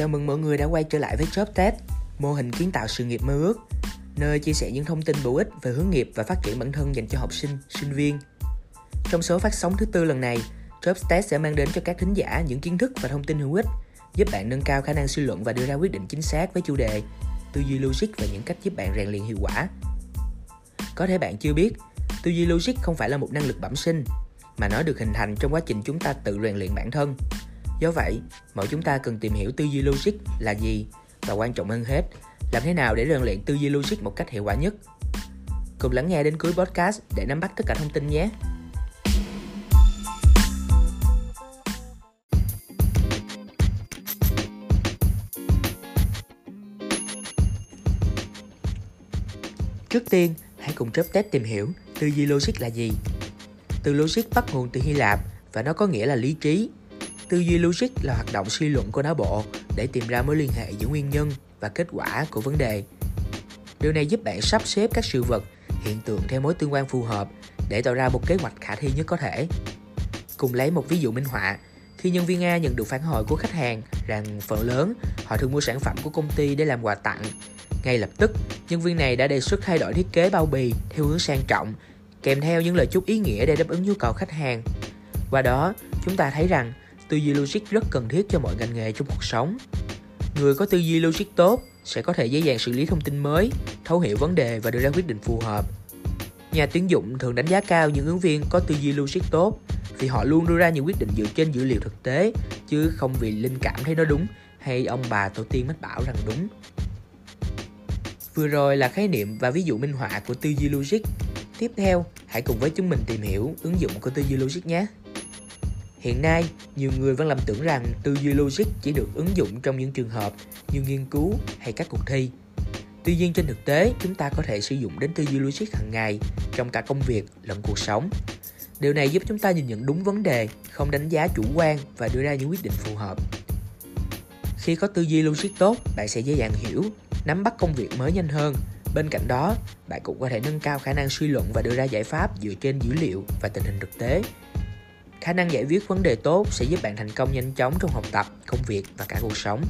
Chào mừng mọi người đã quay trở lại với Job Test, mô hình kiến tạo sự nghiệp mơ ước, nơi chia sẻ những thông tin bổ ích về hướng nghiệp và phát triển bản thân dành cho học sinh, sinh viên. Trong số phát sóng thứ tư lần này, Job Test sẽ mang đến cho các thính giả những kiến thức và thông tin hữu ích, giúp bạn nâng cao khả năng suy luận và đưa ra quyết định chính xác với chủ đề tư duy logic và những cách giúp bạn rèn luyện hiệu quả. Có thể bạn chưa biết, tư duy logic không phải là một năng lực bẩm sinh, mà nó được hình thành trong quá trình chúng ta tự rèn luyện bản thân Do vậy, mỗi chúng ta cần tìm hiểu tư duy logic là gì và quan trọng hơn hết, làm thế nào để rèn luyện tư duy logic một cách hiệu quả nhất. Cùng lắng nghe đến cuối podcast để nắm bắt tất cả thông tin nhé. Trước tiên, hãy cùng chớp Test tìm hiểu tư duy logic là gì. Từ logic bắt nguồn từ Hy Lạp và nó có nghĩa là lý trí, Tư duy logic là hoạt động suy luận của não bộ để tìm ra mối liên hệ giữa nguyên nhân và kết quả của vấn đề. Điều này giúp bạn sắp xếp các sự vật, hiện tượng theo mối tương quan phù hợp để tạo ra một kế hoạch khả thi nhất có thể. Cùng lấy một ví dụ minh họa, khi nhân viên A nhận được phản hồi của khách hàng rằng phần lớn họ thường mua sản phẩm của công ty để làm quà tặng, ngay lập tức nhân viên này đã đề xuất thay đổi thiết kế bao bì theo hướng sang trọng, kèm theo những lời chúc ý nghĩa để đáp ứng nhu cầu khách hàng. Qua đó, chúng ta thấy rằng tư duy logic rất cần thiết cho mọi ngành nghề trong cuộc sống. Người có tư duy logic tốt sẽ có thể dễ dàng xử lý thông tin mới, thấu hiểu vấn đề và đưa ra quyết định phù hợp. Nhà tuyển dụng thường đánh giá cao những ứng viên có tư duy logic tốt vì họ luôn đưa ra những quyết định dựa trên dữ liệu thực tế, chứ không vì linh cảm thấy nó đúng hay ông bà tổ tiên mách bảo rằng đúng. Vừa rồi là khái niệm và ví dụ minh họa của tư duy logic. Tiếp theo, hãy cùng với chúng mình tìm hiểu ứng dụng của tư duy logic nhé. Hiện nay, nhiều người vẫn lầm tưởng rằng tư duy logic chỉ được ứng dụng trong những trường hợp như nghiên cứu hay các cuộc thi. Tuy nhiên trên thực tế, chúng ta có thể sử dụng đến tư duy logic hàng ngày trong cả công việc lẫn cuộc sống. Điều này giúp chúng ta nhìn nhận đúng vấn đề, không đánh giá chủ quan và đưa ra những quyết định phù hợp. Khi có tư duy logic tốt, bạn sẽ dễ dàng hiểu, nắm bắt công việc mới nhanh hơn. Bên cạnh đó, bạn cũng có thể nâng cao khả năng suy luận và đưa ra giải pháp dựa trên dữ liệu và tình hình thực tế khả năng giải quyết vấn đề tốt sẽ giúp bạn thành công nhanh chóng trong học tập, công việc và cả cuộc sống.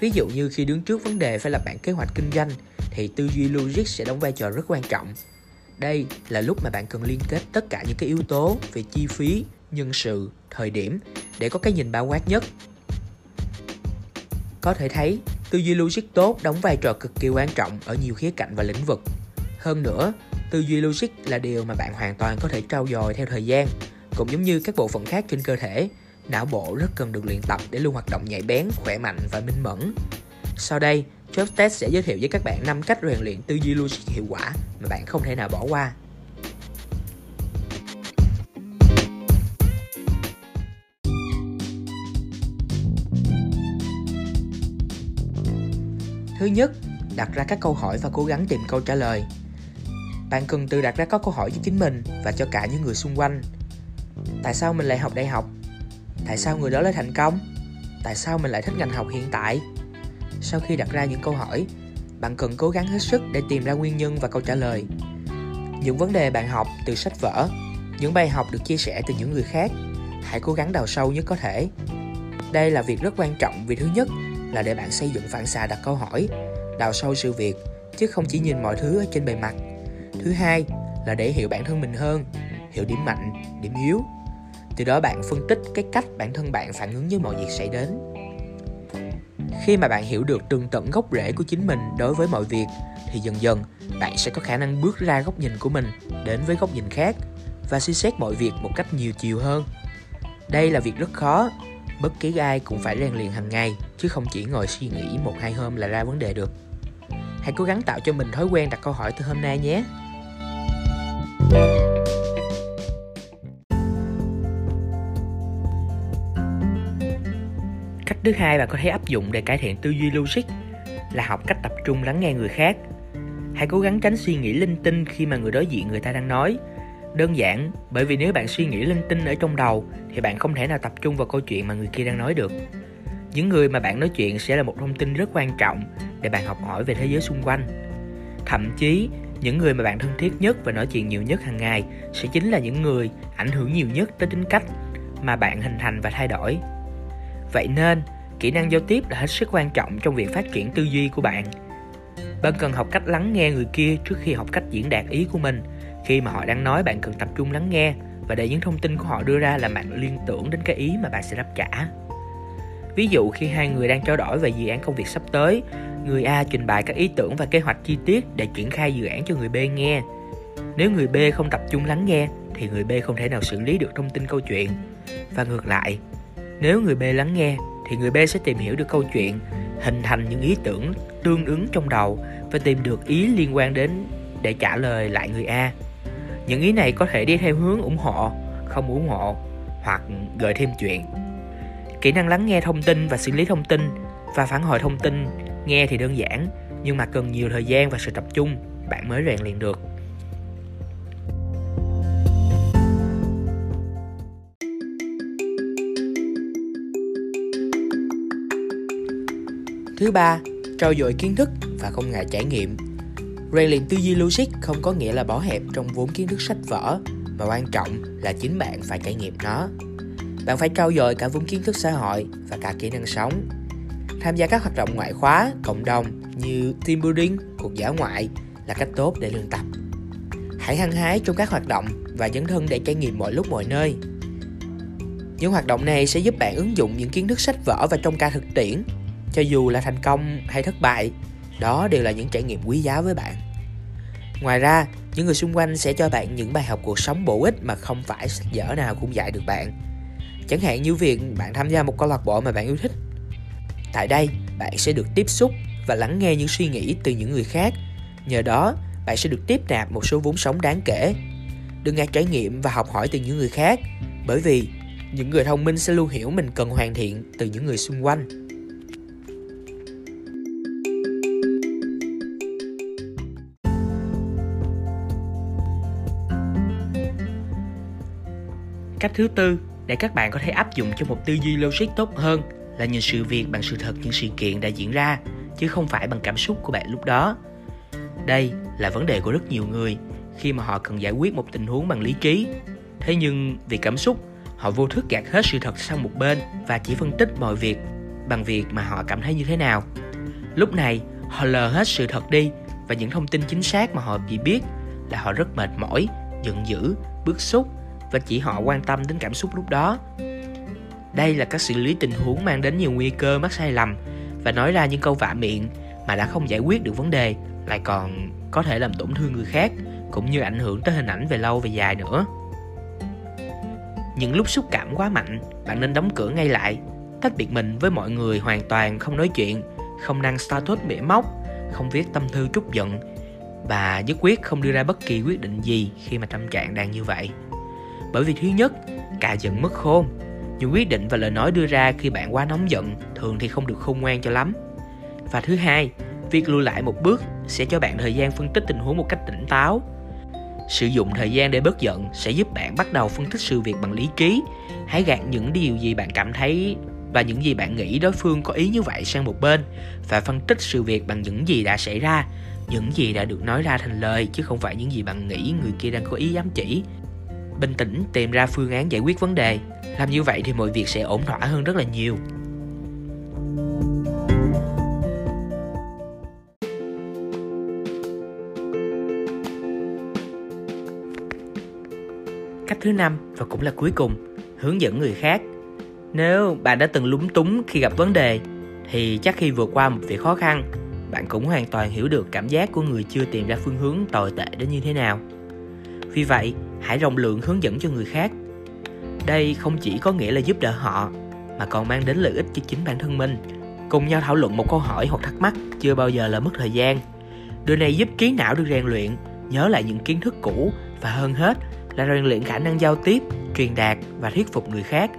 Ví dụ như khi đứng trước vấn đề phải lập bản kế hoạch kinh doanh, thì tư duy logic sẽ đóng vai trò rất quan trọng. Đây là lúc mà bạn cần liên kết tất cả những cái yếu tố về chi phí, nhân sự, thời điểm để có cái nhìn bao quát nhất. Có thể thấy, tư duy logic tốt đóng vai trò cực kỳ quan trọng ở nhiều khía cạnh và lĩnh vực. Hơn nữa, tư duy logic là điều mà bạn hoàn toàn có thể trau dồi theo thời gian cũng giống như các bộ phận khác trên cơ thể, não bộ rất cần được luyện tập để luôn hoạt động nhạy bén, khỏe mạnh và minh mẫn. Sau đây, Job Test sẽ giới thiệu với các bạn 5 cách rèn luyện tư duy logic hiệu quả mà bạn không thể nào bỏ qua. Thứ nhất, đặt ra các câu hỏi và cố gắng tìm câu trả lời. Bạn cần tự đặt ra các câu hỏi cho chính mình và cho cả những người xung quanh tại sao mình lại học đại học? Tại sao người đó lại thành công? Tại sao mình lại thích ngành học hiện tại? Sau khi đặt ra những câu hỏi, bạn cần cố gắng hết sức để tìm ra nguyên nhân và câu trả lời. Những vấn đề bạn học từ sách vở, những bài học được chia sẻ từ những người khác, hãy cố gắng đào sâu nhất có thể. Đây là việc rất quan trọng vì thứ nhất là để bạn xây dựng phản xạ đặt câu hỏi, đào sâu sự việc, chứ không chỉ nhìn mọi thứ ở trên bề mặt. Thứ hai là để hiểu bản thân mình hơn hiểu điểm mạnh, điểm yếu. Từ đó bạn phân tích cái cách bản thân bạn phản ứng với mọi việc xảy đến. Khi mà bạn hiểu được tường tận gốc rễ của chính mình đối với mọi việc, thì dần dần bạn sẽ có khả năng bước ra góc nhìn của mình đến với góc nhìn khác và suy xét mọi việc một cách nhiều chiều hơn. Đây là việc rất khó, bất kỳ ai cũng phải rèn luyện hàng ngày, chứ không chỉ ngồi suy nghĩ một hai hôm là ra vấn đề được. Hãy cố gắng tạo cho mình thói quen đặt câu hỏi từ hôm nay nhé. Thứ hai, bạn có thể áp dụng để cải thiện tư duy logic, là học cách tập trung lắng nghe người khác. Hãy cố gắng tránh suy nghĩ linh tinh khi mà người đối diện người ta đang nói. Đơn giản, bởi vì nếu bạn suy nghĩ linh tinh ở trong đầu, thì bạn không thể nào tập trung vào câu chuyện mà người kia đang nói được. Những người mà bạn nói chuyện sẽ là một thông tin rất quan trọng để bạn học hỏi về thế giới xung quanh. Thậm chí, những người mà bạn thân thiết nhất và nói chuyện nhiều nhất hàng ngày sẽ chính là những người ảnh hưởng nhiều nhất tới tính cách mà bạn hình thành và thay đổi vậy nên, kỹ năng giao tiếp là hết sức quan trọng trong việc phát triển tư duy của bạn. Bạn cần học cách lắng nghe người kia trước khi học cách diễn đạt ý của mình. Khi mà họ đang nói, bạn cần tập trung lắng nghe và để những thông tin của họ đưa ra làm bạn liên tưởng đến cái ý mà bạn sẽ đáp trả. Ví dụ khi hai người đang trao đổi về dự án công việc sắp tới, người a trình bày các ý tưởng và kế hoạch chi tiết để triển khai dự án cho người b nghe. Nếu người b không tập trung lắng nghe, thì người b không thể nào xử lý được thông tin câu chuyện. Và ngược lại nếu người b lắng nghe, thì người b sẽ tìm hiểu được câu chuyện, hình thành những ý tưởng tương ứng trong đầu và tìm được ý liên quan đến để trả lời lại người a. Những ý này có thể đi theo hướng ủng hộ, không ủng hộ, hoặc gợi thêm chuyện. Kỹ năng lắng nghe thông tin và xử lý thông tin và phản hồi thông tin nghe thì đơn giản, nhưng mà cần nhiều thời gian và sự tập trung, bạn mới rèn luyện được. Thứ ba, trau dồi kiến thức và không ngại trải nghiệm. Rèn luyện tư duy logic không có nghĩa là bỏ hẹp trong vốn kiến thức sách vở, mà quan trọng là chính bạn phải trải nghiệm nó. Bạn phải trau dồi cả vốn kiến thức xã hội và cả kỹ năng sống. Tham gia các hoạt động ngoại khóa, cộng đồng như team building, cuộc dã ngoại là cách tốt để luyện tập. Hãy hăng hái trong các hoạt động và dấn thân để trải nghiệm mọi lúc mọi nơi. Những hoạt động này sẽ giúp bạn ứng dụng những kiến thức sách vở vào trong ca thực tiễn cho dù là thành công hay thất bại, đó đều là những trải nghiệm quý giá với bạn. Ngoài ra, những người xung quanh sẽ cho bạn những bài học cuộc sống bổ ích mà không phải sách vở nào cũng dạy được bạn. Chẳng hạn như việc bạn tham gia một câu lạc bộ mà bạn yêu thích. Tại đây, bạn sẽ được tiếp xúc và lắng nghe những suy nghĩ từ những người khác. Nhờ đó, bạn sẽ được tiếp nạp một số vốn sống đáng kể. Đừng ngại trải nghiệm và học hỏi từ những người khác, bởi vì những người thông minh sẽ luôn hiểu mình cần hoàn thiện từ những người xung quanh. Cách thứ tư để các bạn có thể áp dụng cho một tư duy logic tốt hơn là nhìn sự việc bằng sự thật những sự kiện đã diễn ra chứ không phải bằng cảm xúc của bạn lúc đó. Đây là vấn đề của rất nhiều người khi mà họ cần giải quyết một tình huống bằng lý trí. Thế nhưng vì cảm xúc, họ vô thức gạt hết sự thật sang một bên và chỉ phân tích mọi việc bằng việc mà họ cảm thấy như thế nào. Lúc này, họ lờ hết sự thật đi và những thông tin chính xác mà họ chỉ biết là họ rất mệt mỏi, giận dữ, bức xúc và chỉ họ quan tâm đến cảm xúc lúc đó. Đây là các xử lý tình huống mang đến nhiều nguy cơ mắc sai lầm và nói ra những câu vạ miệng mà đã không giải quyết được vấn đề, lại còn có thể làm tổn thương người khác, cũng như ảnh hưởng tới hình ảnh về lâu về dài nữa. Những lúc xúc cảm quá mạnh, bạn nên đóng cửa ngay lại, tách biệt mình với mọi người hoàn toàn không nói chuyện, không đăng status bể móc, không viết tâm thư trút giận và nhất quyết không đưa ra bất kỳ quyết định gì khi mà tâm trạng đang như vậy bởi vì thứ nhất, cà giận mất khôn. Những quyết định và lời nói đưa ra khi bạn quá nóng giận thường thì không được khôn ngoan cho lắm. Và thứ hai, việc lùi lại một bước sẽ cho bạn thời gian phân tích tình huống một cách tỉnh táo. Sử dụng thời gian để bớt giận sẽ giúp bạn bắt đầu phân tích sự việc bằng lý trí. Hãy gạt những điều gì bạn cảm thấy và những gì bạn nghĩ đối phương có ý như vậy sang một bên và phân tích sự việc bằng những gì đã xảy ra những gì đã được nói ra thành lời chứ không phải những gì bạn nghĩ người kia đang có ý dám chỉ bình tĩnh tìm ra phương án giải quyết vấn đề. Làm như vậy thì mọi việc sẽ ổn thỏa hơn rất là nhiều. Cách thứ năm, và cũng là cuối cùng, hướng dẫn người khác. Nếu bạn đã từng lúng túng khi gặp vấn đề, thì chắc khi vượt qua một việc khó khăn, bạn cũng hoàn toàn hiểu được cảm giác của người chưa tìm ra phương hướng tồi tệ đến như thế nào vì vậy, hãy rộng lượng hướng dẫn cho người khác. Đây không chỉ có nghĩa là giúp đỡ họ, mà còn mang đến lợi ích cho chính bản thân mình. Cùng nhau thảo luận một câu hỏi hoặc thắc mắc chưa bao giờ là mất thời gian. Điều này giúp trí não được rèn luyện, nhớ lại những kiến thức cũ và hơn hết là rèn luyện khả năng giao tiếp, truyền đạt và thuyết phục người khác.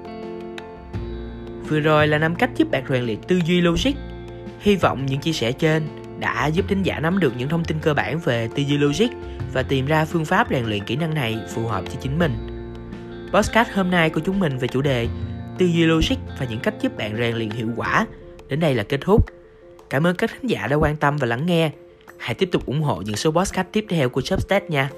Vừa rồi là năm cách giúp bạn rèn luyện tư duy logic. Hy vọng những chia sẻ trên đã giúp thính giả nắm được những thông tin cơ bản về tư duy logic và tìm ra phương pháp rèn luyện kỹ năng này phù hợp cho chính mình. Podcast hôm nay của chúng mình về chủ đề tư duy logic và những cách giúp bạn rèn luyện hiệu quả đến đây là kết thúc. Cảm ơn các thính giả đã quan tâm và lắng nghe. Hãy tiếp tục ủng hộ những số podcast tiếp theo của Substack nha.